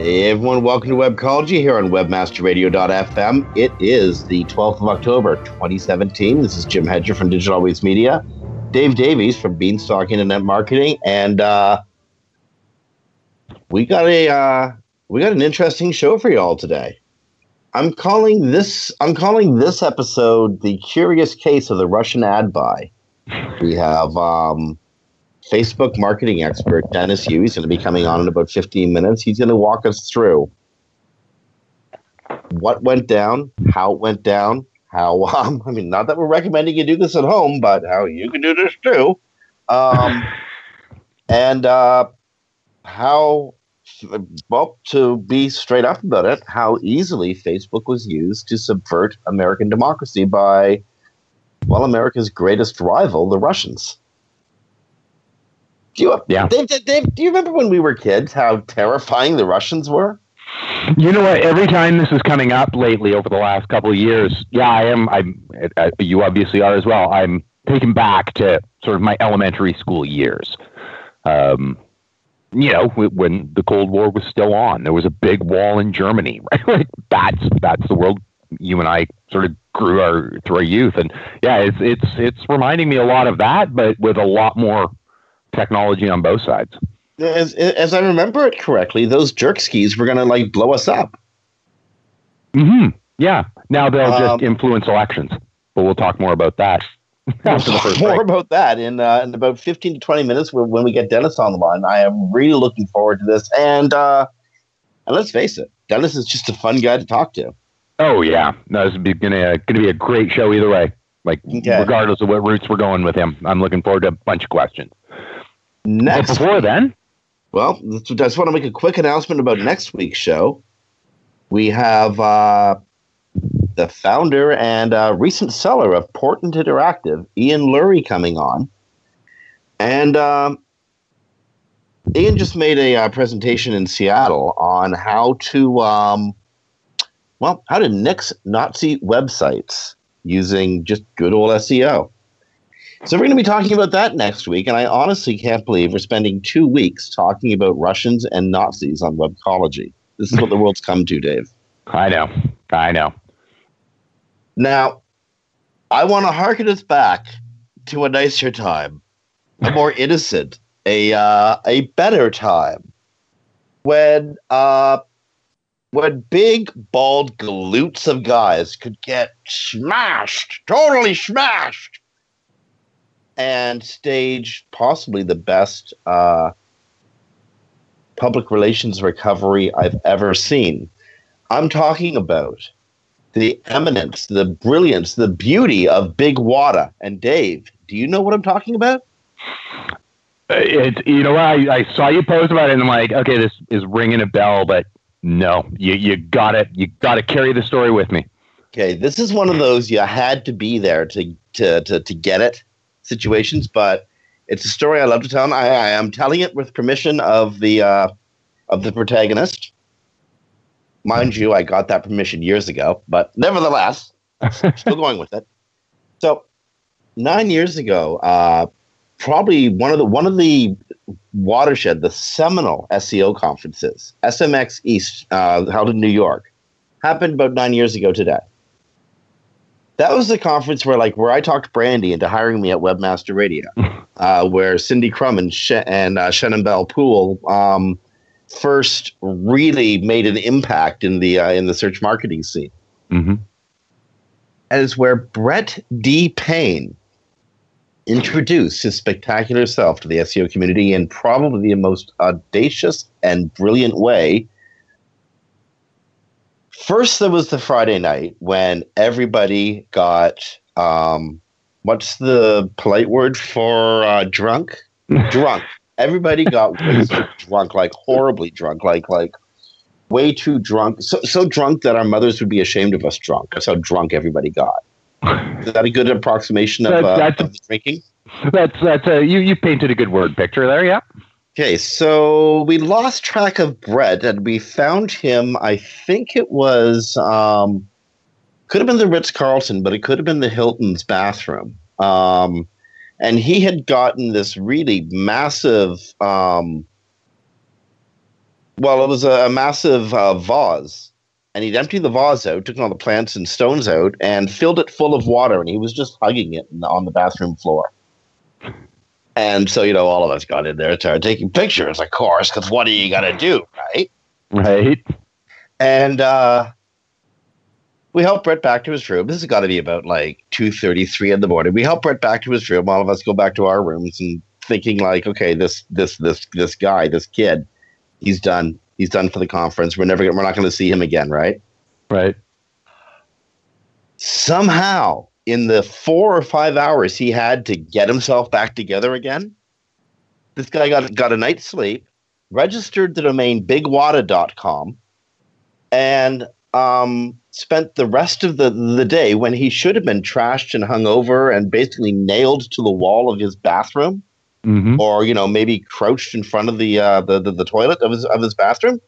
Hey everyone, welcome to Webcology here on webmasterradio.fm. It is the 12th of October, 2017. This is Jim Hedger from Digital Always Media, Dave Davies from Beanstalk Internet Marketing, and uh, we got a uh, we got an interesting show for you all today. I'm calling this I'm calling this episode the curious case of the Russian ad buy. We have um, Facebook marketing expert Dennis Yu. He's going to be coming on in about 15 minutes. He's going to walk us through what went down, how it went down, how, um, I mean, not that we're recommending you do this at home, but how you can do this too. Um, and uh, how, well, to be straight up about it, how easily Facebook was used to subvert American democracy by, well, America's greatest rival, the Russians. Do you, yeah. Dave, Dave, do you remember when we were kids how terrifying the Russians were? You know what? Every time this is coming up lately over the last couple of years, yeah, I am. I'm. Uh, you obviously are as well. I'm taken back to sort of my elementary school years. Um, you know, when the Cold War was still on, there was a big wall in Germany, right? like that's that's the world you and I sort of grew our through our youth, and yeah, it's it's it's reminding me a lot of that, but with a lot more technology on both sides. As, as I remember it correctly, those jerk skis were going to like blow us up. Hmm. Yeah. Now they'll um, just influence elections, but we'll talk more about that. We'll talk more break. about that in uh, in about fifteen to twenty minutes when we get Dennis on the line. I am really looking forward to this, and uh, and let's face it, Dennis is just a fun guy to talk to. Oh yeah, no, this is gonna gonna be a great show either way. Like okay. regardless of what routes we're going with him, I'm looking forward to a bunch of questions. Next but before week, then, well, I just want to make a quick announcement about next week's show. We have uh, the founder and uh, recent seller of Portent Interactive, Ian Lurie, coming on, and um, Ian just made a uh, presentation in Seattle on how to, um, well, how to nix Nazi websites using just good old SEO. So we're going to be talking about that next week, and I honestly can't believe we're spending two weeks talking about Russians and Nazis on webcology. This is what the world's come to, Dave. I know. I know. Now, I want to harken us back to a nicer time, a more innocent, a uh, a better time, when uh, when big bald galoots of guys could get smashed, totally smashed and stage possibly the best uh, public relations recovery I've ever seen. I'm talking about the eminence, the brilliance, the beauty of Big Wada. And Dave, do you know what I'm talking about? Uh, it, you know, I, I saw you post about it, and I'm like, okay, this is ringing a bell, but no, you you got it. You got to carry the story with me. Okay, this is one of those you had to be there to to to, to get it situations, but it's a story I love to tell, and I, I am telling it with permission of the uh, of the protagonist. Mind you, I got that permission years ago, but nevertheless, still going with it. So, nine years ago, uh, probably one of the one of the watershed, the seminal SEO conferences, SMX East, uh, held in New York, happened about nine years ago today that was the conference where like where I talked Brandy into hiring me at Webmaster Radio, uh, where Cindy Krum and Sh- and uh, Shannon Bell Pool um, first really made an impact in the uh, in the search marketing scene. Mm-hmm. And it's where Brent D. Payne introduced his spectacular self to the SEO community in probably the most audacious and brilliant way First, there was the Friday night when everybody got um, what's the polite word for uh, drunk? drunk. Everybody got drunk, like horribly drunk, like like way too drunk, so so drunk that our mothers would be ashamed of us drunk. That's how drunk everybody got. Is that a good approximation of, uh, That's- of drinking? That's that's a you you painted a good word picture there. Yeah. Okay, so we lost track of Brent, and we found him. I think it was um, could have been the Ritz Carlton, but it could have been the Hilton's bathroom. Um, and he had gotten this really massive. Um, well, it was a, a massive uh, vase, and he'd emptied the vase out, took all the plants and stones out, and filled it full of water, and he was just hugging it the- on the bathroom floor. And so, you know, all of us got in there and started taking pictures, of course, because what are you going to do, right? Right. And uh, we helped Brent back to his room. This has got to be about like 2.33 in the morning. We helped Brent back to his room. All of us go back to our rooms and thinking like, okay, this this this this guy, this kid, he's done. He's done for the conference. We're never gonna, we're not going to see him again, right? Right. somehow in the four or five hours he had to get himself back together again, this guy got, got a night's sleep, registered the domain bigwada.com, and um, spent the rest of the, the day when he should have been trashed and hung over and basically nailed to the wall of his bathroom Mm-hmm. or you know maybe crouched in front of the uh, the, the the toilet of his of his bathroom.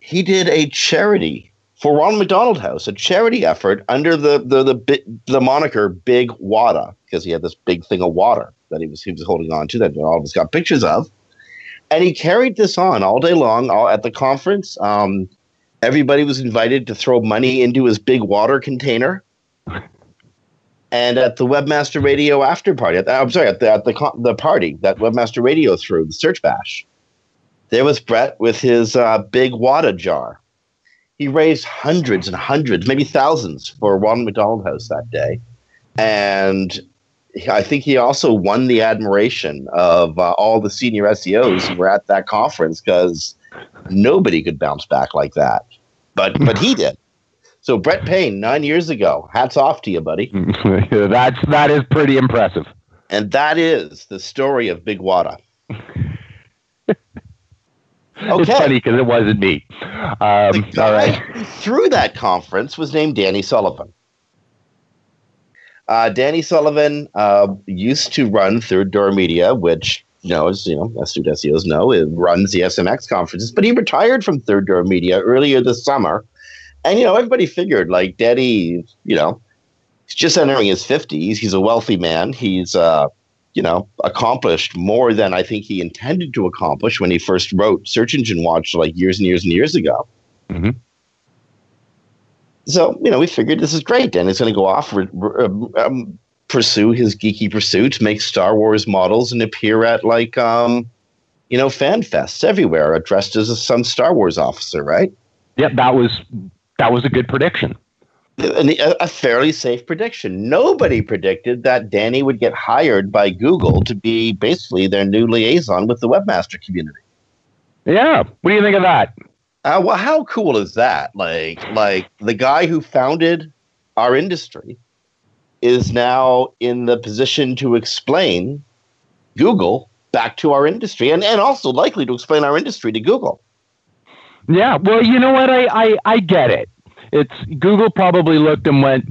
He did a charity for Ronald McDonald House, a charity effort under the the the, bi- the moniker Big Wada because he had this big thing of water that he was he was holding on to that all of us got pictures of, and he carried this on all day long all, at the conference. Um, everybody was invited to throw money into his big water container and at the Webmaster Radio after party, the, I'm sorry, at the at the the party that Webmaster Radio threw, the Search Bash, there was Brent with his uh, big Wada jar. He raised hundreds and hundreds, maybe thousands, for Ronald McDonald House that day, and I think he also won the admiration of uh, all the senior SEOs who were at that conference because nobody could bounce back like that, but but he did. So Brent Payne, nine years ago, hats off to you, buddy. that's that is pretty impressive. And that is the story of Big Wada. It's Okay. funny because it wasn't me. The Um, all guy right. who threw that conference was named Danny Sullivan. Uh, Danny Sullivan uh, used to run Third Door Media, which you know, as you know, astute SEOs know, it runs the SMX conferences. But he retired from Third Door Media earlier this summer, and you know, everybody figured like Danny, you know, he's just entering his fifties. He's a wealthy man. He's uh, you know, accomplished more than I think he intended to accomplish when he first wrote Search Engine Watch like years and years and years ago. Mhm. So, you know, we figured this is great. And he's going to go off, re- re- um, pursue his geeky pursuits, make Star Wars models, and appear at like, um, you know, fan fests everywhere, dressed as a, some Star Wars officer, right? Yep, that was that was a good prediction. A, a fairly safe prediction. Nobody predicted that Danny would get hired by Google to be basically their new liaison with the webmaster community. Yeah. What do you think of that? Uh, well, how cool is that? Like, like the guy who founded our industry is now in the position to explain Google back to our industry, and and also likely to explain our industry to Google. Yeah. Well, you know what? I, I, I get it. It's Google probably looked and went,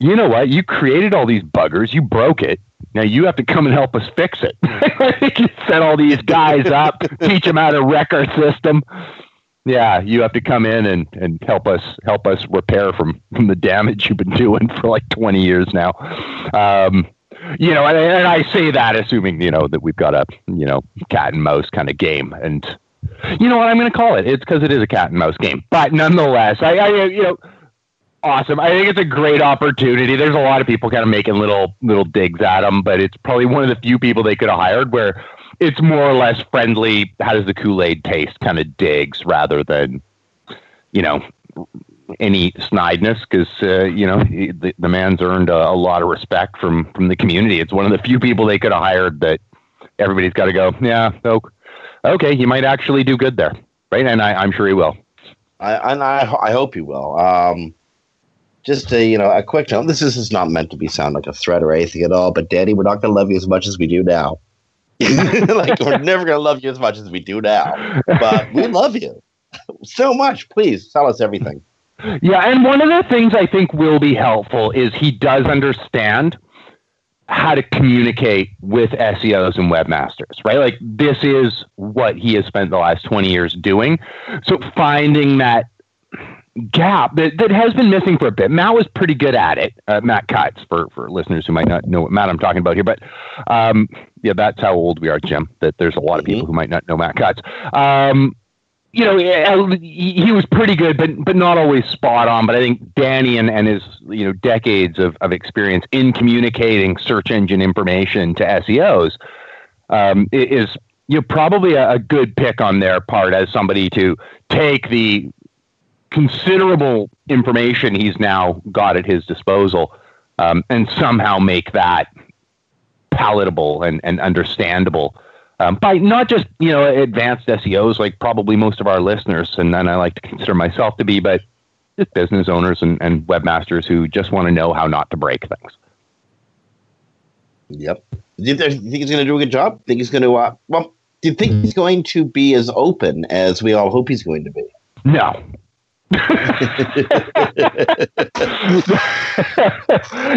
you know what? You created all these buggers. You broke it. Now you have to come and help us fix it. you set all these guys up, teach them how to wreck our system. Yeah, you have to come in and, and help us help us repair from, from the damage you've been doing for like 20 years now. Um, you know, and, and I say that assuming, you know, that we've got a, you know, cat and mouse kind of game. And you know what I'm going to call it? It's because it is a cat and mouse game. But nonetheless, I, I, you know, awesome. I think it's a great opportunity. There's a lot of people kind of making little little digs at him, but it's probably one of the few people they could have hired where it's more or less friendly. How does the Kool Aid taste? Kind of digs rather than, you know, any snideness because uh, you know he- the, the man's earned a, a lot of respect from from the community. It's one of the few people they could have hired that everybody's got to go. Yeah, oh, okay, he might actually do good there, right? And I, I'm sure he will. I, and I, I hope he will. Um, just a you know a quick note. This is, is not meant to be sound like a threat or anything at all. But Danny, we're not going to love you as much as we do now. like we're never gonna love you as much as we do now, but we love you so much. Please tell us everything. Yeah, and one of the things I think will be helpful is he does understand how to communicate with SEOs and webmasters, right? Like this is what he has spent the last 20 years doing. So finding that gap that, that has been missing for a bit. Matt was pretty good at it. Uh, Matt Cutts, for, for listeners who might not know what Matt I'm talking about here, but um, yeah, that's how old we are, Jim. That there's a lot of people mm-hmm. who might not know Matt Cutts. Um, you know, he was pretty good, but but not always spot on. But I think Danny and, and his you know decades of, of experience in communicating search engine information to SEOs um, is you know probably a, a good pick on their part as somebody to take the considerable information he's now got at his disposal um, and somehow make that palatable and, and understandable um, by not just you know advanced SEOs like probably most of our listeners, and then I like to consider myself to be, but just business owners and, and webmasters who just want to know how not to break things. Yep. Do you, think he's going to do a good job? Think he's going to? Uh, well, do you think he's going to be as open as we all hope he's going to be? No.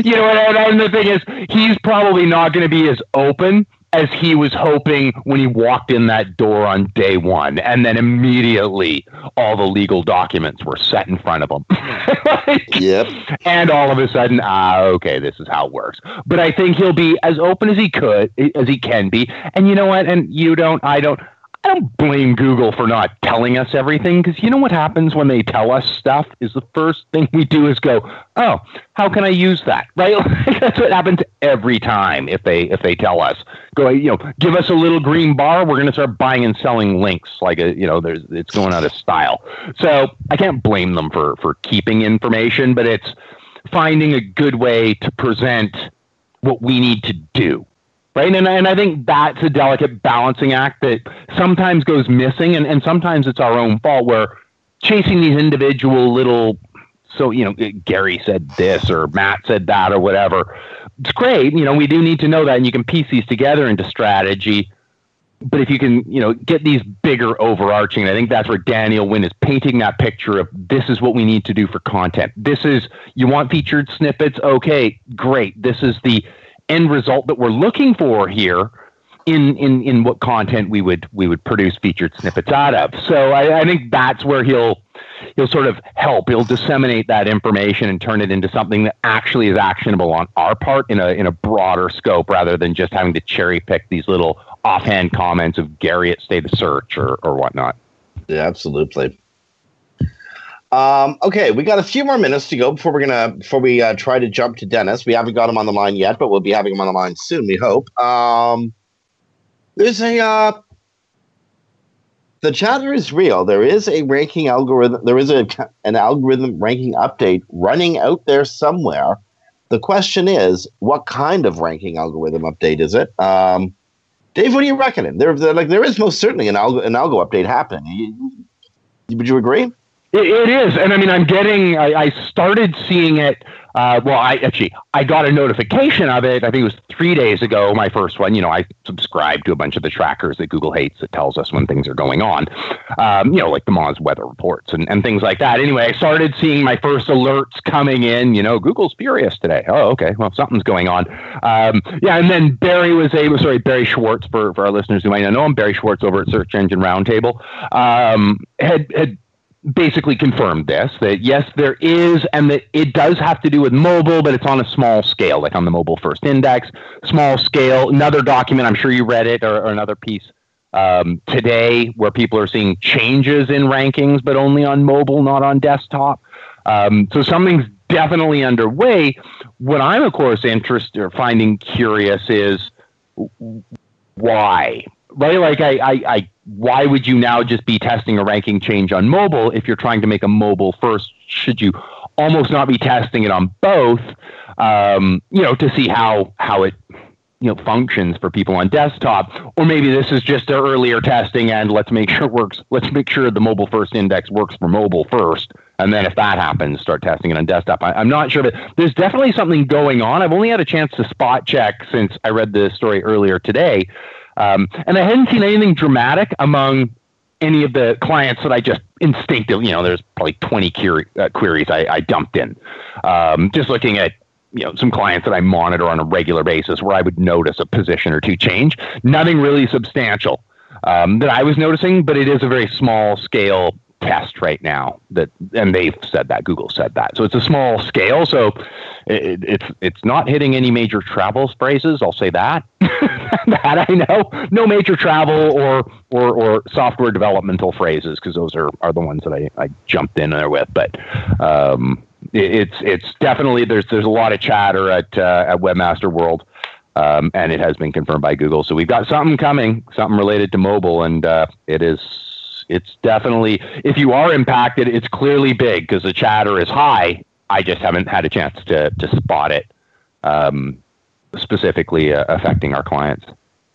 you know, and, and the thing is, he's probably not going to be as open as he was hoping when he walked in that door on day one. And then immediately all the legal documents were set in front of him. like, yep. And all of a sudden, ah, okay, this is how it works. But I think he'll be as open as he could, as he can be. And you know what? And you don't, I don't, I don't blame Google for not telling us everything because you know what happens when they tell us stuff is the first thing we do is go, oh, how can I use that? Right? That's what happens every time if they if they tell us, go, you know, give us a little green bar, we're going to start buying and selling links like a, you know, there's it's going out of style. So I can't blame them for for keeping information, but it's finding a good way to present what we need to do right? And, and I think that's a delicate balancing act that sometimes goes missing, and, and sometimes it's our own fault where chasing these individual little, so, you know, Gary said this or Matt said that or whatever. It's great. You know, we do need to know that, and you can piece these together into strategy. But if you can, you know, get these bigger overarching, I think that's where Daniel Wynn is painting that picture of this is what we need to do for content. This is you want featured snippets, okay, great. This is the end result that we're looking for here in in in what content we would we would produce featured snippets out of. So I, I, think that's where he'll he'll sort of help. He'll disseminate that information and turn it into something that actually is actionable on our part in a in a broader scope rather than just having to cherry pick these little offhand comments of Gary at State of Search or or whatnot. Yeah, absolutely. Um, okay, we got a few more minutes to go before we're gonna before we uh, try to jump to Dennis. We haven't got him on the line yet, but we'll be having him on the line soon. We hope. Um, there's a uh, the chatter is real. There is a ranking algorithm. There is a an algorithm ranking update running out there somewhere. The question is, what kind of ranking algorithm update is it? Um, Dave, what are you reckoning? There, like, there is most certainly an algo an algo update happening. Would you agree? It, it is, and I mean, I'm getting. I, I started seeing it. Uh, well, I actually I got a notification of it. I think it was three days ago. My first one. You know, I subscribe to a bunch of the trackers that Google hates that tells us when things are going on. Um, you know, like the Moz weather reports and, and things like that. Anyway, I started seeing my first alerts coming in. You know, Google's furious today. Oh, okay. Well, something's going on. Um, yeah, and then Barry was able. Sorry, Barry Schwartz for for our listeners who might not know him. Barry Schwartz over at Search Engine Roundtable um, had had basically confirmed this that yes, there is, and that it does have to do with mobile, but it's on a small scale, like on the mobile first index, small scale. Another document, I'm sure you read it, or, or another piece um, today where people are seeing changes in rankings, but only on mobile, not on desktop. Um, so something's definitely underway. What I'm, of course, interested or finding curious is why right? Like I, I, I, why would you now just be testing a ranking change on mobile if you're trying to make a mobile first? Should you almost not be testing it on both? Um, you know, to see how how it you know functions for people on desktop, or maybe this is just their earlier testing and let's make sure it works. Let's make sure the mobile first index works for mobile first, and then if that happens, start testing it on desktop. I, am not sure, but there's definitely something going on. I've only had a chance to spot check since I read the story earlier today. Um, and I hadn't seen anything dramatic among any of the clients that I just instinctively, you know, there's probably 20 query, uh, queries I, I, dumped in. Um, just looking at, you know, some clients that I monitor on a regular basis where I would notice a position or two change. Nothing really substantial um, that I was noticing, but it is a very small scale test right now that and they've said that google said that so it's a small scale so it, it's it's not hitting any major travel phrases i'll say that that i know no major travel or or or software developmental phrases because those are are the ones that i i jumped in there with but um it, it's it's definitely there's there's a lot of chatter at uh, at webmaster world um, and it has been confirmed by Google. So we've got something coming, something related to mobile, and uh, it is it's definitely if you are impacted, it's clearly big because the chatter is high. I just haven't had a chance to to spot it um, specifically uh, affecting our clients.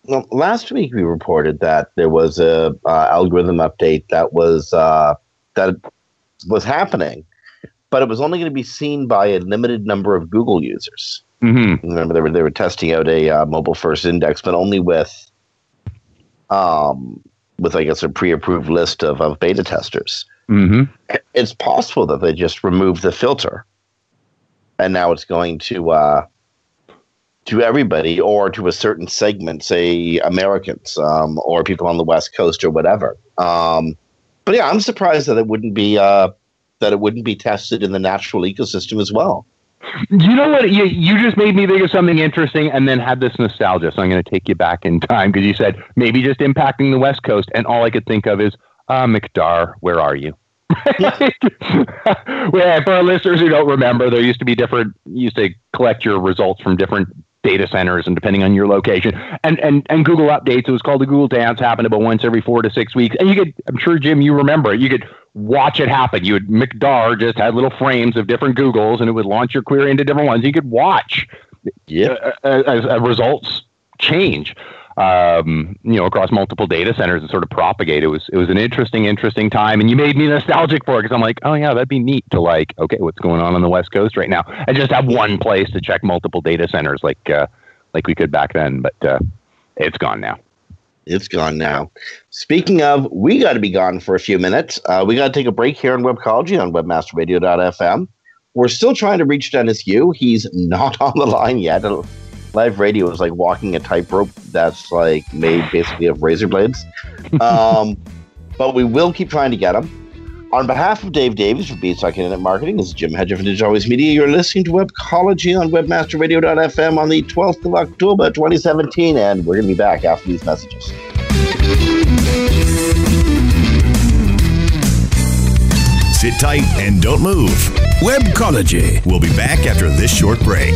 Well, last week we reported that there was a uh, algorithm update that was uh, that was happening, but it was only going to be seen by a limited number of Google users. Mm-hmm. Remember, they were they were testing out a uh, mobile first index, but only with um, with I guess a pre-approved list of, of beta testers. Mm-hmm. It's possible that they just removed the filter, and now it's going to uh, to everybody or to a certain segment, say Americans um, or people on the West Coast or whatever. Um, but yeah, I'm surprised that it wouldn't be uh, that it wouldn't be tested in the natural ecosystem as well. You know what? You, you just made me think of something interesting and then had this nostalgia. So I'm going to take you back in time because you said maybe just impacting the West Coast. And all I could think of is, uh, McDar, where are you? yeah, for our listeners who don't remember, there used to be different, used to collect your results from different data centers and depending on your location. And and and Google updates, it was called the Google Dance, happened about once every four to six weeks. And you could I'm sure Jim, you remember it. You could watch it happen. You would McDar just had little frames of different Googles and it would launch your query into different ones. You could watch yeah. As results change. Um, you know, across multiple data centers and sort of propagate. It was it was an interesting, interesting time, and you made me nostalgic for it because I'm like, oh yeah, that'd be neat to like, okay, what's going on on the West Coast right now, and just have one place to check multiple data centers like uh, like we could back then. But uh, it's gone now. It's gone now. Speaking of, we got to be gone for a few minutes. Uh, we got to take a break here on Webcology on webmasterradio.fm. We're still trying to reach Dennis Yu. He's not on the line yet. Live radio is like walking a tightrope that's like made basically of razor blades. Um, but we will keep trying to get them. On behalf of Dave Davies for Beanstalk Internet Marketing, this is Jim Hedger from Digital Always Media. You're listening to Webcology on WebmasterRadio.fm on the 12th of October 2017, and we're going to be back after these messages. Sit tight and don't move. Webcology. We'll be back after this short break.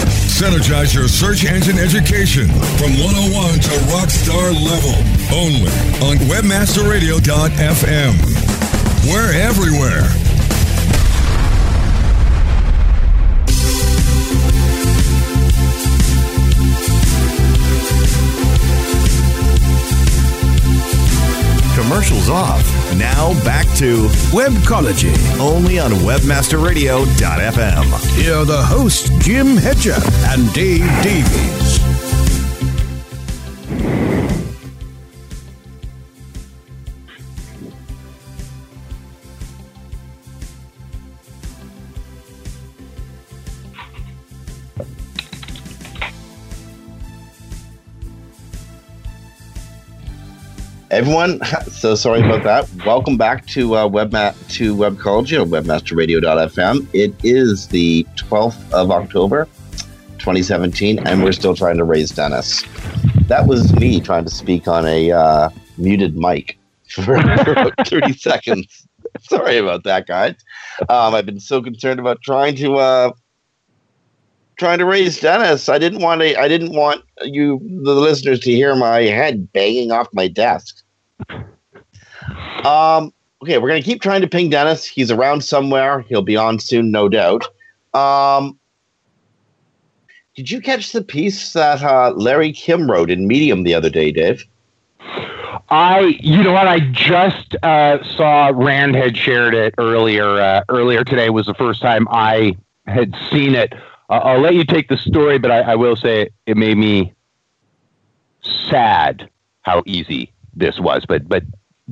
Synergize your search engine education from 101 to rockstar level only on webmasterradio.fm. We're everywhere. Commercials off. Now back to Webcology. only on webmasterradio.fm. Here are the hosts, Jim Hedger and Dave Davies. Everyone, so sorry about that. Welcome back to uh, Webma- to Webcology on webmasterradio.fm. It is the 12th of October, 2017, and we're still trying to raise Dennis. That was me trying to speak on a uh, muted mic for, for about 30 seconds. Sorry about that, guys. Um, I've been so concerned about trying to uh, trying to raise Dennis. I didn't want to. I didn't want you, the listeners, to hear my head banging off my desk. Um. Okay, we're gonna keep trying to ping Dennis. He's around somewhere. He'll be on soon, no doubt. Um. Did you catch the piece that uh, Larry Kim wrote in Medium the other day, Dave? I, you know what? I just uh, saw Rand had shared it earlier. Uh, earlier today was the first time I had seen it. Uh, I'll let you take the story, but I, I will say it, it made me sad how easy this was. But but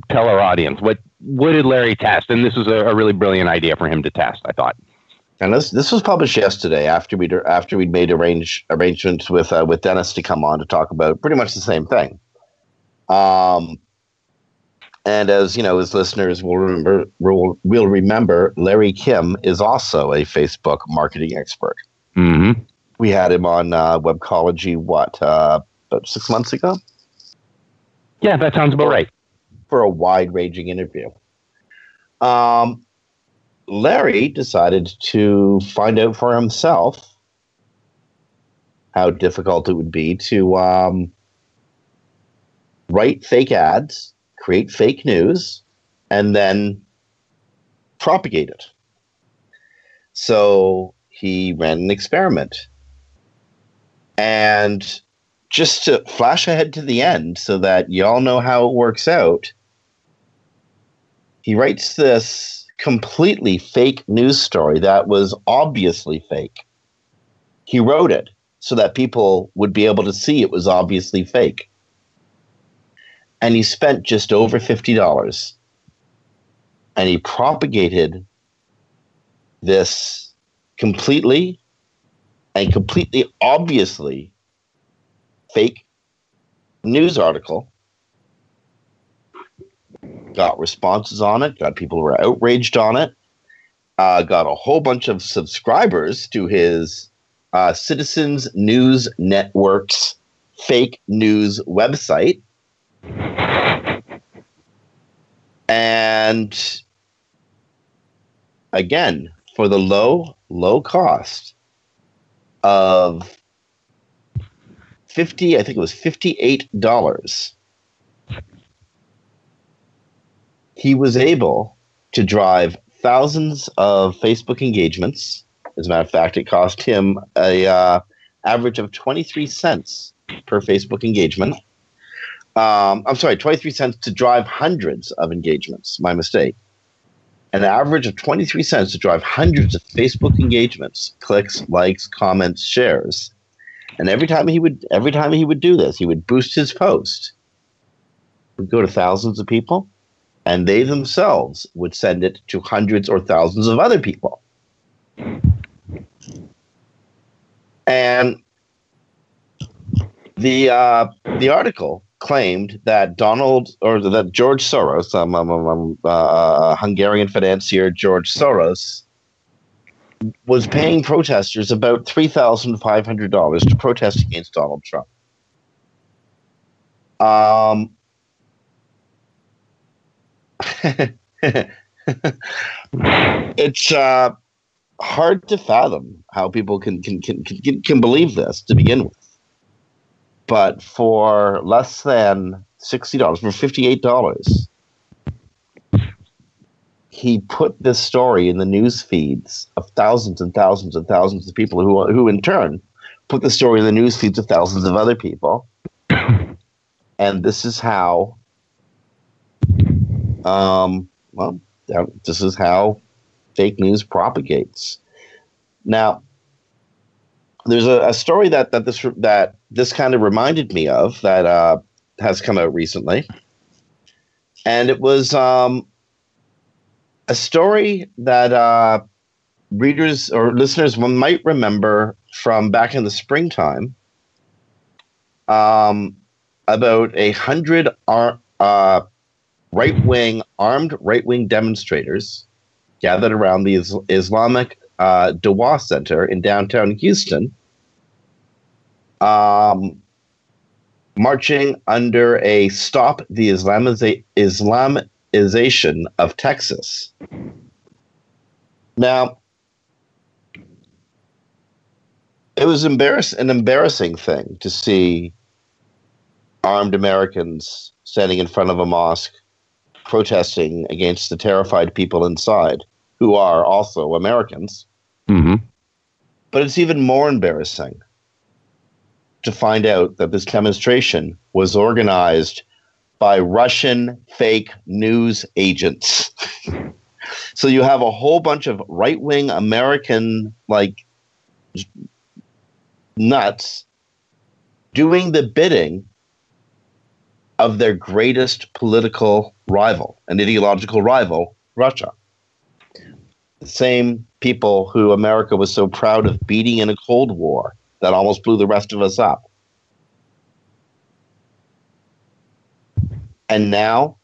tell our audience what what did Larry test? And this was a, a really brilliant idea for him to test. I thought. And this this was published yesterday after we after we'd made arrange arrangements with uh, with Dennis to come on to talk about pretty much the same thing. Um, and as you know, as listeners will remember, will will remember, Larry Kim is also a Facebook marketing expert. Mm-hmm. We had him on uh, Webcology what uh, about six months ago Yeah, that sounds about right. for a wide ranging interview. Um, Larry decided to find out for himself how difficult it would be to um, write fake ads, create fake news, and then propagate it. So he ran an experiment. And just to flash ahead to the end so that y'all know how it works out, he writes this completely fake news story that was obviously fake. He wrote it so that people would be able to see it was obviously fake. And he spent just over $50. And he propagated this completely and completely obviously fake news article. Got responses on it, got people who were outraged on it, uh, got a whole bunch of subscribers to his uh, Citizens News Network's fake news website. And again, for the low, low cost of 50, I think it was $58, he was able to drive thousands of Facebook engagements. As a matter of fact, it cost him a uh, average of 23 cents per Facebook engagement. Um, I'm sorry, 23 cents to drive hundreds of engagements. My mistake. An average of 23 cents to drive hundreds of Facebook engagements, clicks, likes, comments, shares. And every time he would every time he would do this, he would boost his post. Would go to thousands of people. and they themselves would send it to hundreds or thousands of other people. And the uh, the article claimed that Donald or that George Soros, um, um, um uh, Hungarian financier George Soros, was paying protesters about three thousand five hundred dollars to protest against Donald Trump. Um, it's uh, hard to fathom how people can can, can can can believe this to begin with. But for less than sixty dollars, for fifty eight dollars, he put this story in the news feeds of thousands and thousands and thousands of people who who in turn put the story in the news feeds of thousands of other people. and this is how um, well, this is how fake news propagates. Now, there's a, a, story that that this that this kind of reminded me of that uh, has come out recently, and it was um, a story that uh, readers or listeners might remember from back in the springtime um, about a hundred uh, right wing armed right wing demonstrators gathered around the Islamic uh, Dawa Center in downtown Houston, um, marching under a Stop the Islamiza- Islamization of Texas. Now, it was embarrass- an embarrassing thing to see armed Americans standing in front of a mosque protesting against the terrified people inside, who are also Americans. Mm-hmm. But it's even more embarrassing to find out that this demonstration was organized by Russian fake news agents. so you have a whole bunch of right wing American, like, nuts doing the bidding of their greatest political rival, an ideological rival, Russia. The same people who America was so proud of beating in a Cold War that almost blew the rest of us up. And now,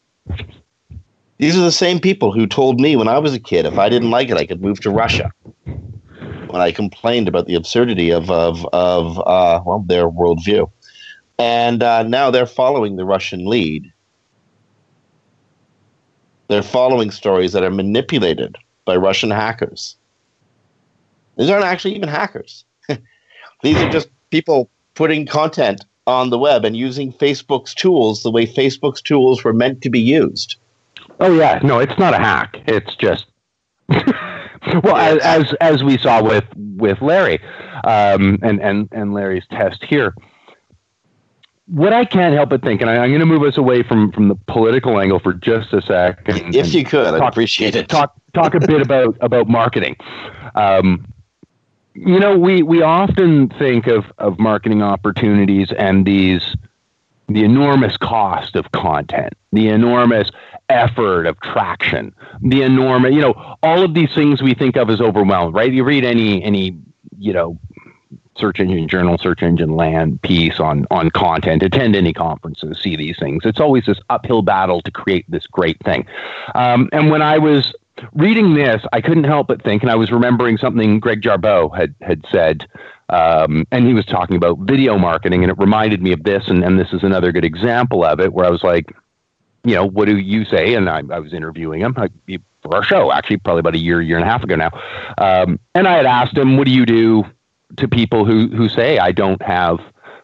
these are the same people who told me when I was a kid if I didn't like it, I could move to Russia. When I complained about the absurdity of of of uh, well their worldview, and uh, now they're following the Russian lead. They're following stories that are manipulated by Russian hackers. These aren't actually even hackers. These are just people putting content on the web and using Facebook's tools the way Facebook's tools were meant to be used. Oh yeah, no, it's not a hack. It's just well, as, as as we saw with with Larry, um, and and and Larry's test here what I can't help but think, and I, am going to move us away from from the political angle for just a sec. And, if you could, I'd appreciate it. Talk talk a bit about about marketing. Um, you know, we we often think of of marketing opportunities and these the enormous cost of content, the enormous effort of traction, the enormous, you know, all of these things we think of as overwhelmed, right? You read any any you know search engine journal, search engine land piece on on content. Attend any conferences, see these things. It's always this uphill battle to create this great thing. Um, and when I was reading this, I couldn't help but think, and I was remembering something Greg Jarboe had had said. Um, and he was talking about video marketing, and it reminded me of this. And, and this is another good example of it, where I was like, you know, what do you say? And I, I was interviewing him for our show, actually, probably about a year, year and a half ago now. Um, and I had asked him, what do you do to people who who say I don't have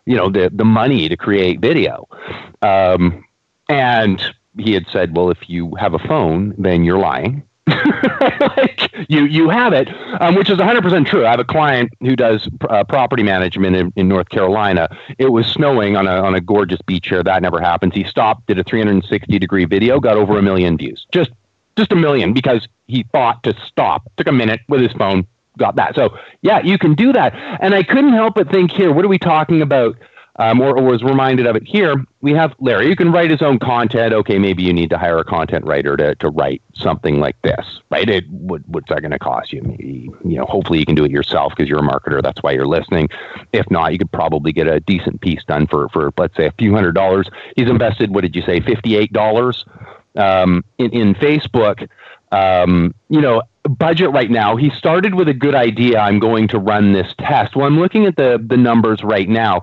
you know the the money to create video, um, and he had said, well, if you have a phone, then you're lying. like you you have it, um, which is 100% true. I have a client who does uh, property management in, in North Carolina. It was snowing on a on a gorgeous beach here. That never happens. He stopped, did a 360 degree video, got over a million views. Just just a million because he thought to stop. Took a minute with his phone, got that. So yeah, you can do that. And I couldn't help but think here, what are we talking about? Um, or, or, was reminded of it here. We have Larry, you can write his own content. Okay, maybe you need to hire a content writer to, to write something like this, right? It, what, what's that going to cost you? Maybe, you know, hopefully you can do it yourself because you're a marketer. That's why you're listening. If not, you could probably get a decent piece done for, for let's say, a few hundred dollars. He's invested, what did you say, $58 um, in, in Facebook. Um, you know, budget right now. He started with a good idea. I'm going to run this test. Well, I'm looking at the the numbers right now.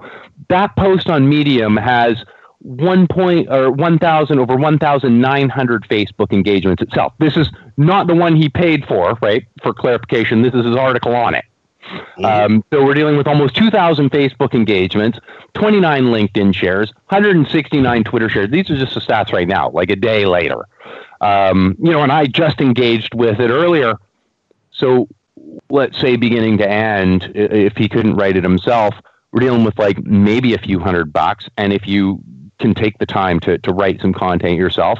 That post on Medium has one point or 1,000 over 1,900 Facebook engagements itself. This is not the one he paid for, right? For clarification, this is his article on it. Mm-hmm. Um, so we're dealing with almost 2,000 Facebook engagements, 29 LinkedIn shares, 169 Twitter shares. These are just the stats right now, like a day later. Um, you know, and I just engaged with it earlier. So let's say beginning to end, if he couldn't write it himself, we're dealing with like maybe a few hundred bucks. And if you can take the time to, to write some content yourself,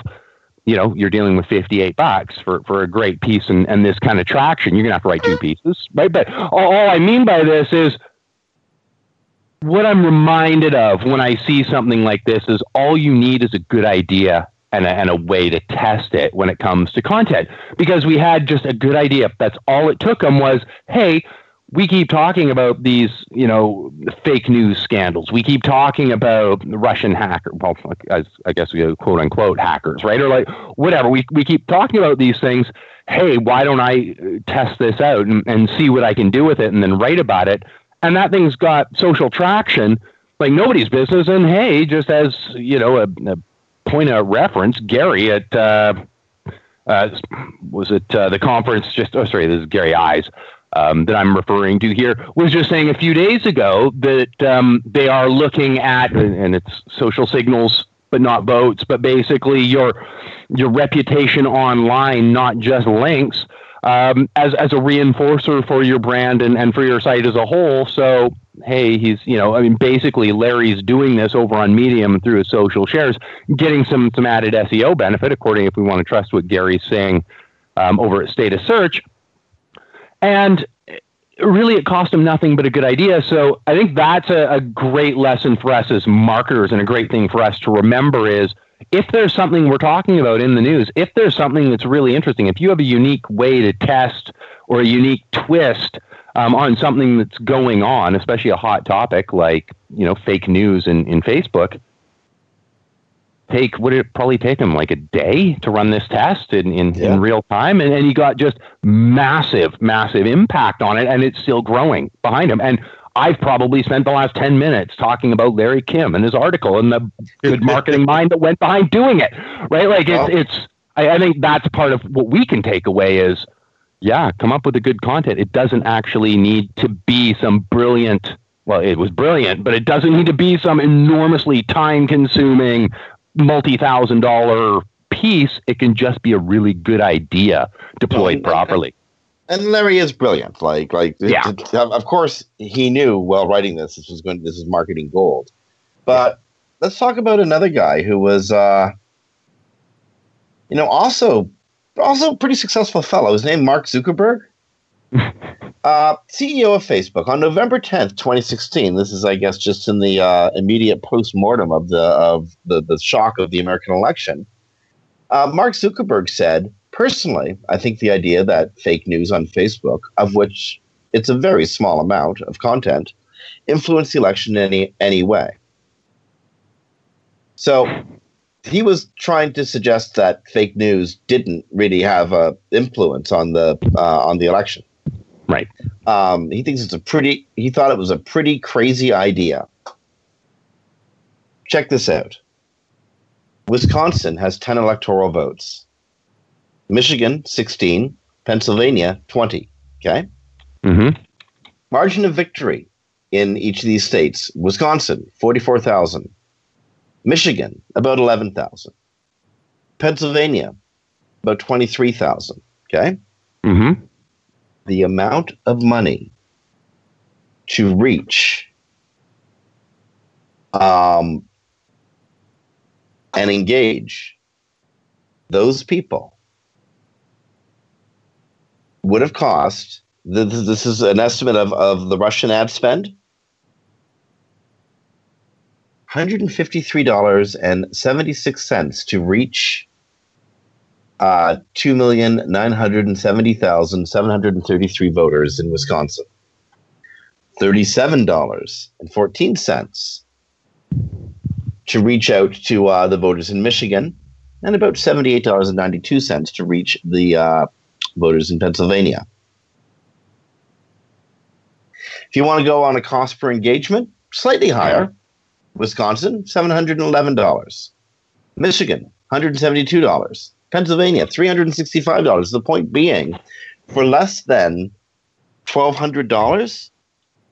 you know, you're dealing with 58 bucks for, for a great piece and, and this kind of traction. You're going to have to write two mm-hmm. pieces, right? But all, all I mean by this is what I'm reminded of when I see something like this is all you need is a good idea and a, and a way to test it when it comes to content because we had just a good idea. That's all it took them was, hey, we keep talking about these, you know, fake news scandals. We keep talking about Russian hacker, well, I guess we quote unquote hackers, right? Or like whatever. We we keep talking about these things. Hey, why don't I test this out and, and see what I can do with it, and then write about it? And that thing's got social traction like nobody's business. And hey, just as you know, a, a point of reference, Gary at uh, uh, was it uh, the conference? Just oh, sorry, this is Gary Illyes. Um, that I'm referring to here was just saying a few days ago that um, they are looking at, and it's social signals, but not votes, but basically your your reputation online, not just links, um, as as a reinforcer for your brand and, and for your site as a whole. So hey, he's you know, I mean, basically Larry's doing this over on Medium through his social shares, getting some some added SEO benefit, according if we want to trust what Gary's saying um, over at State of Search, and really it cost him nothing but a good idea. So I think that's a, a great lesson for us as marketers, and a great thing for us to remember is if there's something we're talking about in the news, if there's something that's really interesting, if you have a unique way to test or a unique twist um, on something that's going on, especially a hot topic like you know fake news in, in Facebook, take would it probably take him like a day to run this test in, in, yeah. in real time and, and he got just massive massive impact on it and it's still growing behind him and I've probably spent the last 10 minutes talking about Larry Kim and his article and the good marketing mind that went behind doing it. Right? Like it's, it's, I, I think that's part of what we can take away is, yeah, come up with a good content. It doesn't actually need to be some brilliant, well, it was brilliant, but it doesn't need to be some enormously time consuming, multi thousand dollar piece. It can just be a really good idea deployed properly and Larry is brilliant. Like, like, yeah. It, of course, he knew while writing this, this was going, this is marketing gold. But yeah. let's talk about another guy who was, uh, you know, also, also pretty successful fellow. His name Mark Zuckerberg, uh, CEO of Facebook. On November tenth, twenty sixteen. This is, I guess, just in the uh, immediate post mortem of the of the the shock of the American election. Uh, Mark Zuckerberg said Personally, I think the idea that fake news on Facebook, of which it's a very small amount of content, influenced the election in any, any way. So he was trying to suggest that fake news didn't really have a influence on the uh, on the election. Right. Um, he thinks it's a pretty. He thought it was a pretty crazy idea. Check this out. Wisconsin has ten electoral votes. Michigan 16, Pennsylvania 20. Okay. Mm-hmm. Margin of victory in each of these states: Wisconsin 44,000, Michigan about 11,000, Pennsylvania about 23,000. Okay. Mm-hmm. The amount of money to reach um, and engage those people would have cost. This is an estimate of, of the Russian ad spend. $153.76 to reach uh, 2,970,733 voters in Wisconsin. $37.14 to reach out to uh, the voters in Michigan, and about $78.92 to reach the uh, voters in Pennsylvania. If you want to go on a cost per engagement, slightly higher. Wisconsin, $711. Michigan, $172. Pennsylvania, $365. The point being, for less than $1,200,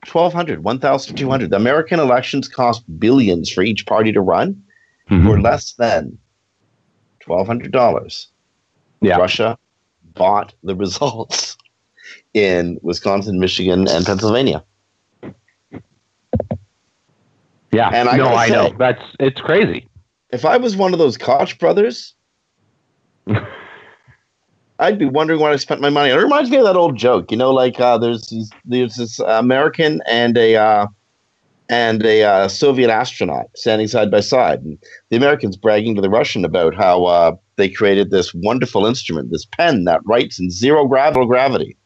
1200 1200 The American elections cost billions for each party to run mm-hmm. for less than $1,200. Yeah. Russia bought the results in Wisconsin, Michigan, and Pennsylvania. Yeah. And I no, gotta I say- know. That's it's crazy. If I was one of those Koch brothers, I'd be wondering where I spent my money. It reminds me of that old joke, you know, like uh, there's these, there's this American and a uh, and a uh, Soviet astronaut standing side by side, and the Americans bragging to the Russian about how uh, they created this wonderful instrument, this pen that writes in zero gravity.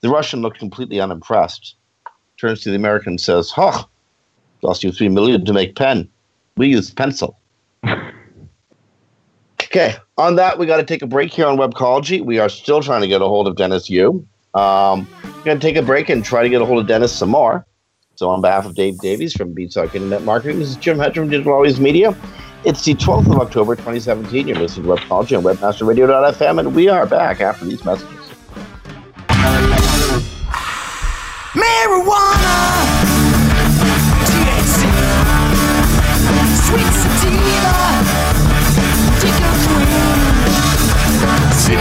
The Russian looked completely unimpressed. Turns to the American and says, "Huh, cost you three million to make pen. We use pencil." Okay, on that, we got to take a break here on Webcology. We are still trying to get a hold of Dennis Yu. Um, we're going to take a break and try to get a hold of Dennis some more. So, on behalf of Dave Davies from Beanstalk Internet Marketing, this is Jim Hedger from Digital Always Media. It's the 12th of October, 2017. You're listening to Webcology on WebmasterRadio.fm, and we are back after these messages. Marijuana,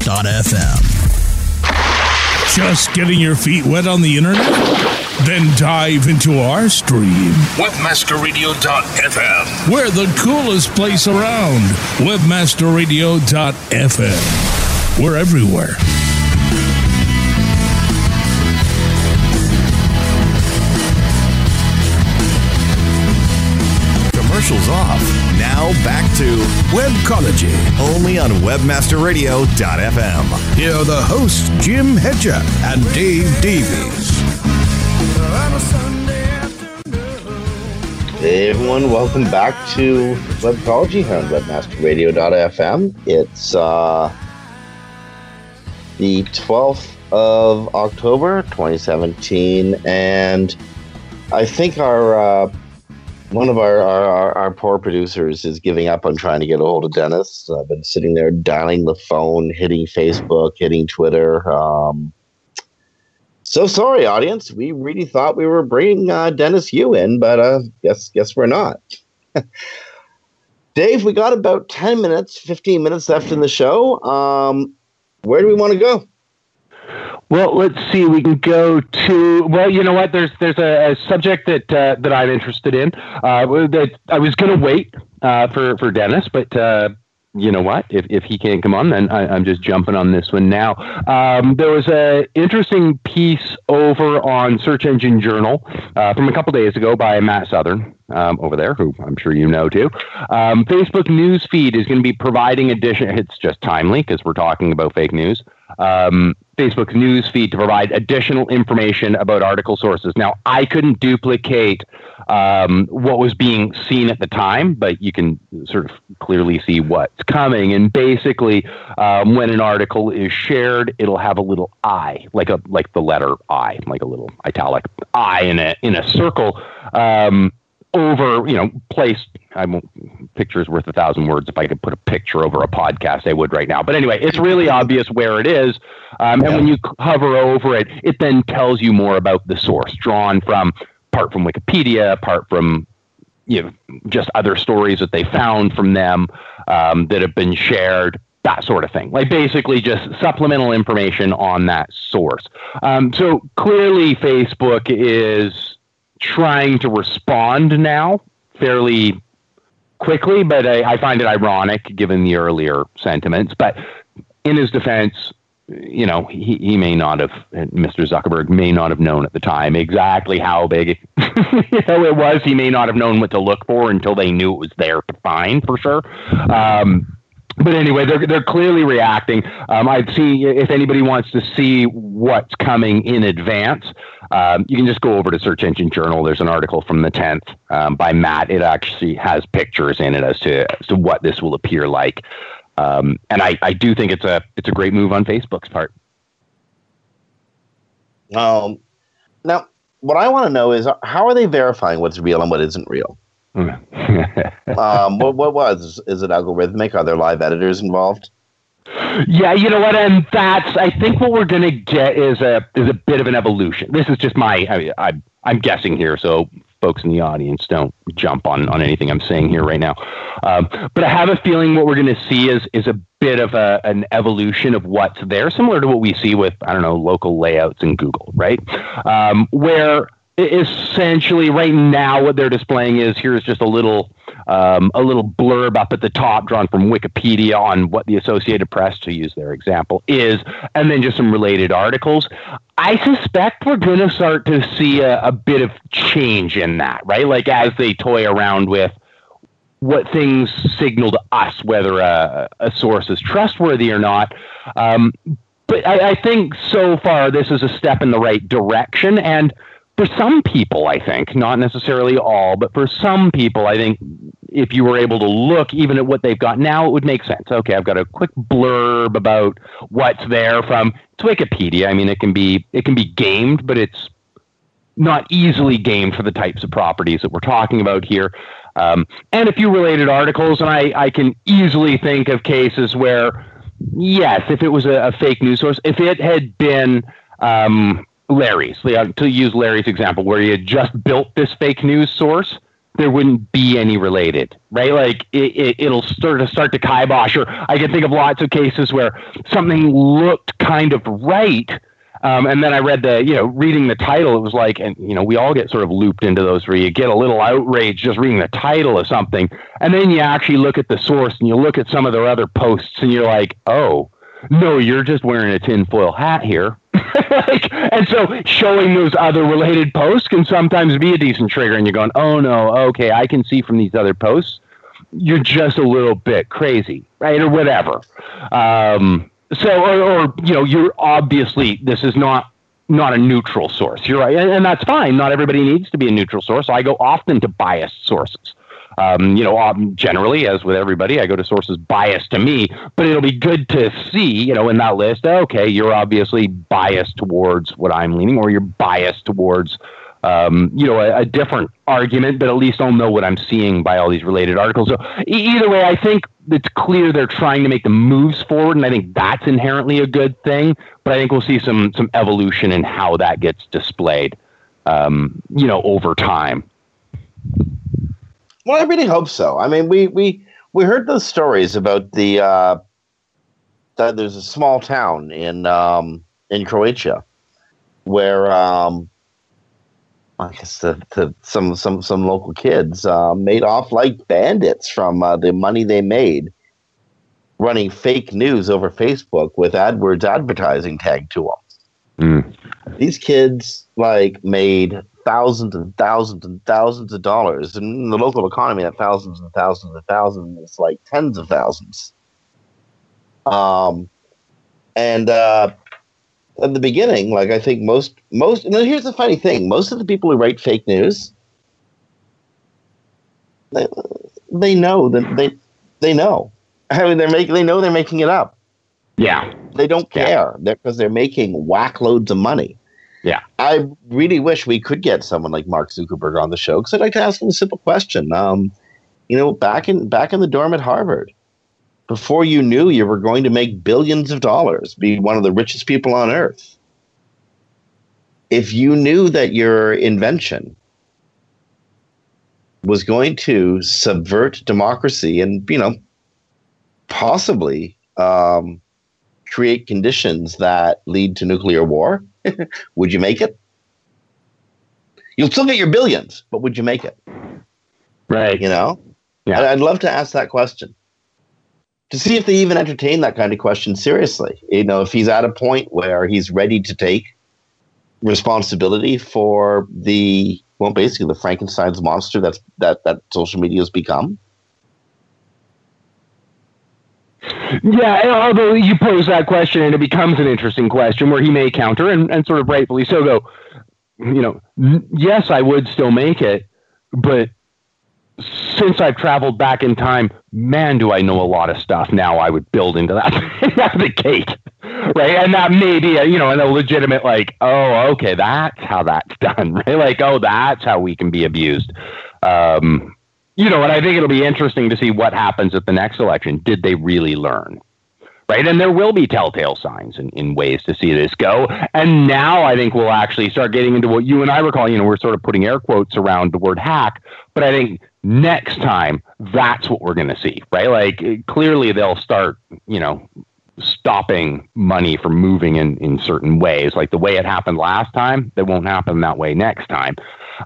Webmasterradio.fm. Just getting your feet wet on the internet? Then dive into our stream. Webmasterradio.fm. We're the coolest place around. Webmasterradio.fm. We're everywhere. Commercials off. Now back to Webcology. only on WebmasterRadio.fm. Here are the hosts, Jim Hedger and Dave Davies. Hey everyone, welcome back to Webcology here on WebmasterRadio.fm. It's uh, the 12th of October, 2017, and I think our uh, one of our, our, our, poor producers is giving up on trying to get a hold of Dennis. I've been sitting there dialing the phone, hitting Facebook, hitting Twitter. Um, so sorry, audience. We really thought we were bringing uh, Dennis Yu in, but uh, guess guess we're not. Dave, we got about ten minutes, fifteen minutes left in the show. Um, where do we want to go? Well, let's see. We can go to. Well, you know what? There's there's a, a subject that uh, that I'm interested in. Uh, that I was going to wait uh, for for Dennis, but uh, you know what? If, if he can't come on, then I, I'm just jumping on this one now. Um, there was a interesting piece over on Search Engine Journal uh, from a couple days ago by Matt Southern um, over there, who I'm sure you know too. Um, Facebook news feed is going to be providing addition. It's just timely because we're talking about fake news. Um, Facebook's news feed to provide additional information about article sources. Now, I couldn't duplicate um, what was being seen at the time, but you can sort of clearly see what's coming. And basically, um, when an article is shared, it'll have a little I, like a like the letter I, like a little italic I in a in a circle. Um, over, you know, placed. I won't. Picture's worth a thousand words. If I could put a picture over a podcast, I would right now. But anyway, it's really obvious where it is, um, and when you hover over it, it then tells you more about the source, drawn from part from Wikipedia, part from you know just other stories that they found from them um, that have been shared that sort of thing. Like basically just supplemental information on that source. Um, so clearly, Facebook is trying to respond now fairly quickly, but I, I find it ironic given the earlier sentiments. But in his defense, you know, he, he may not have, Mr. Zuckerberg may not have known at the time exactly how big you know, it was. He may not have known what to look for until they knew it was there to find for sure. Um, but anyway, they're they're clearly reacting. Um, I'd see if anybody wants to see what's coming in advance, um, you can just go over to Search Engine Journal. There's an article from the 10th um, by Matt. It actually has pictures in it as to as to what this will appear like, um, and I, I do think it's a it's a great move on Facebook's part. Um, now, what I want to know is how are they verifying what's real and what isn't real? um, what what was is it algorithmic? Are there live editors involved? Yeah, you know what, and that's I think what we're gonna get is a is a bit of an evolution. This is just my I, I I'm guessing here, so folks in the audience don't jump on on anything I'm saying here right now. Um, but I have a feeling what we're going to see is is a bit of a, an evolution of what's there, similar to what we see with I don't know local layouts in Google, right? Um, where essentially right now what they're displaying is here's just a little um, a little blurb up at the top drawn from wikipedia on what the associated press to use their example is and then just some related articles. I suspect we're going to start to see a, a bit of change in that right? Like as they toy around with what things signal to us whether a, a source is trustworthy or not. Um, but I, I think so far this is a step in the right direction and for some people, I think, not necessarily all, but for some people, I think if you were able to look even at what they've got now, it would make sense. Okay, I've got a quick blurb about what's there from it's Wikipedia. I mean, it can be it can be gamed, but it's not easily gamed for the types of properties that we're talking about here. Um, and a few related articles, and I, I can easily think of cases where, yes, if it was a, a fake news source, if it had been um, Larry's, to use Larry's example, where he had just built this fake news source, there wouldn't be any related, right? Like it, it, will start to start to kibosh. Or I can think of lots of cases where something looked kind of right, um, and then I read the, you know, reading the title, it was like, and you know, we all get sort of looped into those where you get a little outraged just reading the title of something, and then you actually look at the source and you look at some of their other posts, and you're like, oh, no, you're just wearing a tinfoil hat here. like, and so showing those other related posts can sometimes be a decent trigger, and you're going, oh no, okay, I can see from these other posts, you're just a little bit crazy, right, or whatever. Um, so, or, or you know, you're obviously this is not not a neutral source. You're right, and, and that's fine. Not everybody needs to be a neutral source. I go often to biased sources. Um, you know, um, generally, as with everybody, I go to sources biased to me, but it'll be good to see, you know, in that list, okay, you're obviously biased towards what I'm leaning, or you're biased towards, um, you know, a, a, different argument, but at least I'll know what I'm seeing by all these related articles. So either way, I think it's clear they're trying to make the moves forward, and I think that's inherently a good thing. But I think we'll see some some evolution in how that gets displayed, um, you know, over time. Well, I really hope so. I mean, we we we heard those stories about the uh, that there's a small town in um, in Croatia where um, I guess the, the, some some some local kids uh, made off like bandits from uh, the money they made running fake news over Facebook with AdWords advertising tagged to them. Mm. These kids like made thousands and thousands and thousands of dollars. And in the local economy, that thousands and thousands and thousands is like tens of thousands. Um, and uh, at the beginning, like I think most most. And here's the funny thing: most of the people who write fake news, they, they know that they they know. I mean, they're making they know they're making it up. Yeah, They don't care because they're making whack loads of money. Yeah. I really wish we could get someone like Mark Zuckerberg on the show because I'd like to ask him a simple question. Um, you know, back in back in the dorm at Harvard, before you knew you were going to make billions of dollars, be one of the richest people on earth. If you knew that your invention was going to subvert democracy and you know possibly um, create conditions that lead to nuclear war, would you make it? You'll still get your billions, but would you make it? Right. You know? Yeah. I'd, love to ask that question to see if they even entertain that kind of question seriously. You know, if he's at a point where he's ready to take responsibility for the well, basically the Frankenstein's monster that's that that social media has become. Yeah, although you pose that question and it becomes an interesting question where he may counter and, and sort of rightfully so go, you know, yes, I would still make it, but since I've traveled back in time, man, do I know a lot of stuff now I would build into that the gate. Right. And that may be a, you know, in a legitimate like, oh, okay, that's how that's done. Right. Like, oh, that's how we can be abused. Um, you know, and I think it'll be interesting to see what happens at the next election. Did they really learn? Right. And there will be telltale signs in, in ways to see this go. And now I think we'll actually start getting into what you and I were calling, you know, we're sort of putting air quotes around the word hack. But I think next time that's what we're going to see. Right. Like clearly they'll start, you know, stopping money from moving in, in certain ways. Like the way it happened last time, it won't happen that way next time.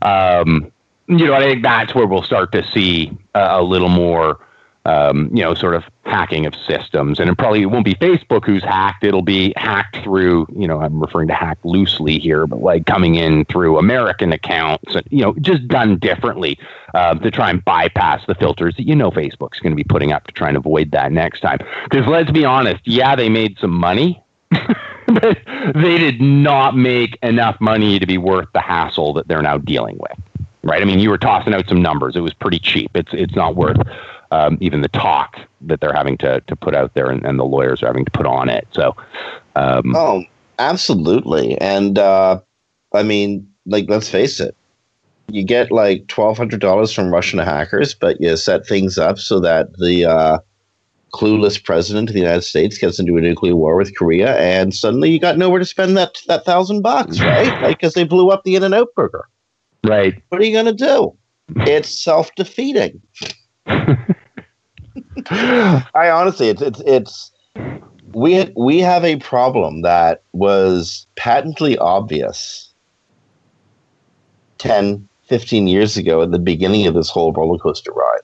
Um, you know, I think that's where we'll start to see a, a little more, um, you know, sort of hacking of systems. And it probably won't be Facebook who's hacked. It'll be hacked through, you know, I'm referring to hack loosely here, but like coming in through American accounts and, you know, just done differently uh, to try and bypass the filters that you know Facebook's going to be putting up to try and avoid that next time. Because let's be honest, yeah, they made some money. but they did not make enough money to be worth the hassle that they're now dealing with right? I mean, you were tossing out some numbers. It was pretty cheap. It's it's not worth um, even the talk that they're having to to put out there, and, and the lawyers are having to put on it. So, um, Oh, absolutely. And uh, I mean, like, let's face it. You get like twelve hundred dollars from Russian hackers, but you set things up so that the uh, clueless president of the United States gets into a nuclear war with Korea, and suddenly you got nowhere to spend that that thousand bucks, right? Like, because they blew up the In and Out Burger. Right? What are you gonna do? It's self defeating. I honestly, it's it's it's we we have a problem that was patently obvious 10, 15 years ago at the beginning of this whole roller coaster ride.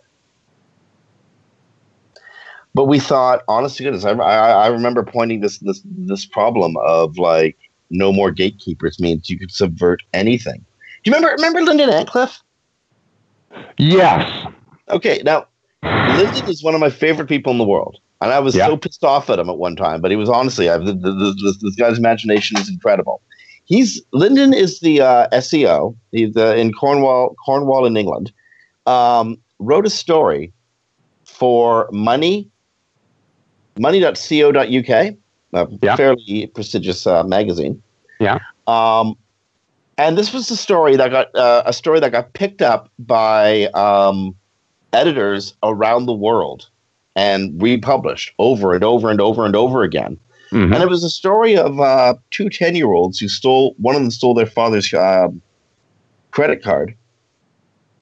But we thought, honest to goodness, I, I, I remember pointing this this this problem of like no more gatekeepers means you could subvert anything. Do you remember remember Lyndon Antcliffe? Yes. Okay, now Lyndon is one of my favorite people in the world, and I was Yeah. so pissed off at him at one time. But he was honestly, I, the, the, the, this, this guy's imagination is incredible. He's Lyndon is the uh, SEO. He's uh, in Cornwall, Cornwall in England. Um, wrote a story for Money, Money.co.uk, a Yeah. fairly prestigious uh, magazine. Yeah. Um, and this was the story that got uh, a story that got picked up by um, editors around the world and republished over and over and over and over again. Mhm. And it was a story of uh, two 10 year olds who stole, one of them stole their father's um credit card.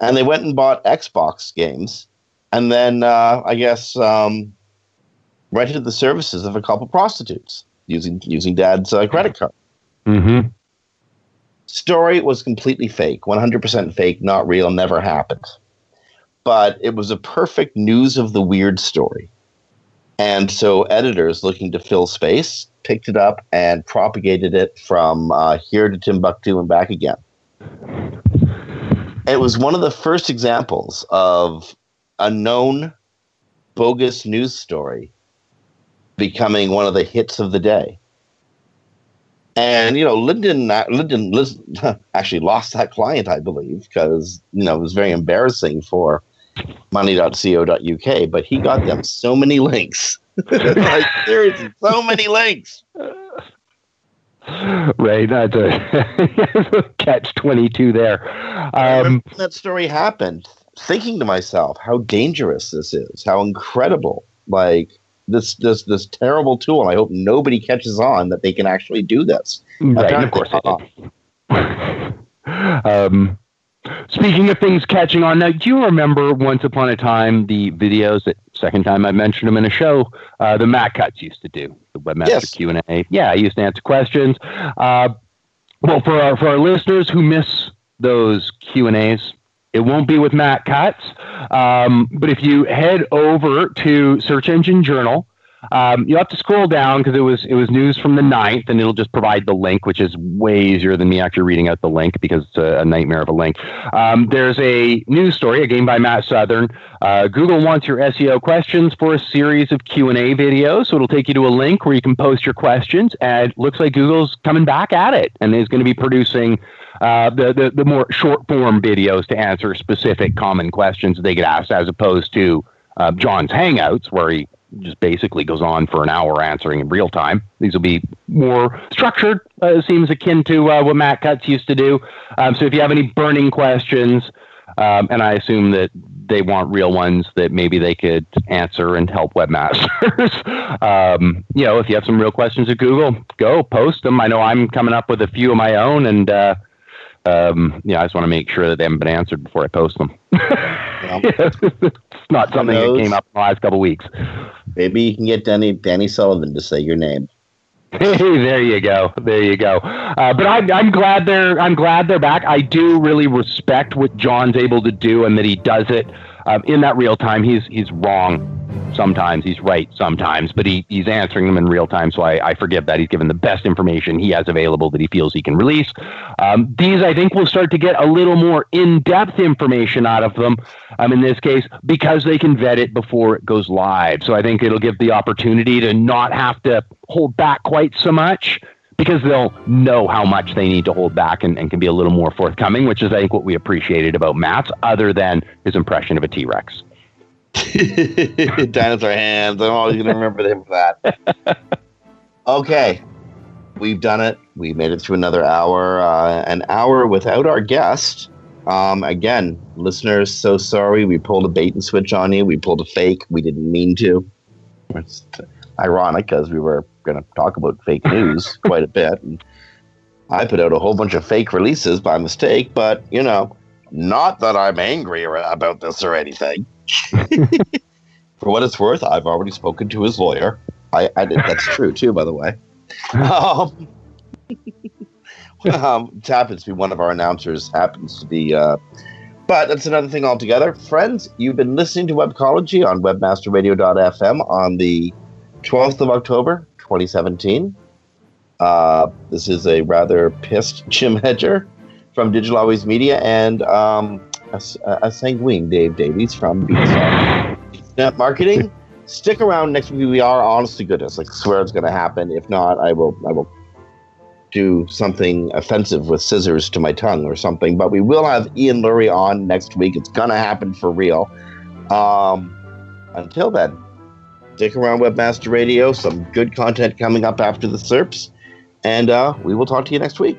And they went and bought Xbox games. And then, uh, I guess, um, rented the services of a couple prostitutes using, using dad's uh, credit card Mm-hmm. Story was completely fake 100% fake not real never happened but it was a perfect news of the weird story And so editors looking to fill space picked it up and propagated it from uh, here to Timbuktu and back again. It was one of the first examples of a known bogus news story becoming one of the hits of the day. And you know, Lyndon Lyndon actually lost that client, I believe, because you know it was very embarrassing for money.co.uk. But he got them so many links, like seriously, so many links. Right, that's a catch twenty two there. Um, when that story happened, thinking to myself, how dangerous this is, how incredible, like this this this terrible tool. I hope nobody catches on that they can actually do this. Right, of course um, speaking of things catching on, now do you remember once upon a time the videos that second time I mentioned them in a show, uh, the Matt Cutts used to do the webmaster Yes. Q and A. Yeah, I used to answer questions. Uh, well, for our for our listeners who miss those Q and A's, it won't be with Matt Cutts. Um, but if you head over to Search Engine Journal, um, you have to scroll down because it was it was news from the 9th, and it'll just provide the link, which is way easier than me actually reading out the link because it's a, a nightmare of a link. Um, there's a news story, again by Matt Southern. Uh, Google wants your SEO questions for a series of Q and A videos, so it'll take you to a link where you can post your questions. And looks like Google's coming back at it, and is going to be producing uh, the, the the more short form videos to answer specific common questions that they get asked, as opposed to uh, John's Hangouts, where he just basically goes on for an hour answering in real time. These will be more structured. Uh, seems akin to uh, what Matt Cutts used to do. Um, so if you have any burning questions, um, and I assume that they want real ones that maybe they could answer and help webmasters. um, you know, if you have some real questions at Google, go post them. I know I'm coming up with a few of my own, and uh, um, yeah, I just want to make sure that they haven't been answered before I post them. it's not something that came up in the last couple weeks. Maybe you can get Danny Danny Sullivan to say your name. Hey, there you go. There you go. Uh, but I'm, I'm glad they're I'm glad they're back. I do really respect what John's able to do and that he does it um, in that real time. He's he's wrong sometimes. He's right sometimes, but he, he's answering them in real time. So I, I forgive that. He's given the best information he has available that he feels he can release. Um, these I think will start to get a little more in depth information out of them. Um, in this case, because they can vet it before it goes live. So I think it'll give the opportunity to not have to hold back quite so much because they'll know how much they need to hold back and, and can be a little more forthcoming, which is, I think, what we appreciated about Matt's, other than his impression of a T Rex. Dinosaur hands. I'm always going to remember him for that. Okay. We've done it. We made it through another hour. Uh, an hour without our guest. Um, again, listeners, so sorry. We pulled a bait and switch on you. We pulled a fake. We didn't mean to. It's ironic because we were going to talk about fake news quite a bit. And I put out a whole bunch of fake releases by mistake, but, you know, not that I'm angry or- about this or anything. For what it's worth, I've already spoken to his lawyer. I, I that's true too, by the way. Um, um, happens to be one of our announcers. Happens to be, uh, but that's another thing altogether. Friends, you've been listening to Webcology on WebmasterRadio.fm on the 12th of October, 2017. Uh, this is a rather pissed Jim Hedger from Digital Always Media and um, a, a sanguine Dave Davies from Net Marketing. Stick around next week. We are honest to goodness. Like swear it's going to happen. If not, I will. I will do something offensive with scissors to my tongue or something. But we will have Ian Lurie on next week. It's gonna happen for real. Um, until then, stick around Webmaster Radio. Some good content coming up after the SERPs, and uh, we will talk to you next week.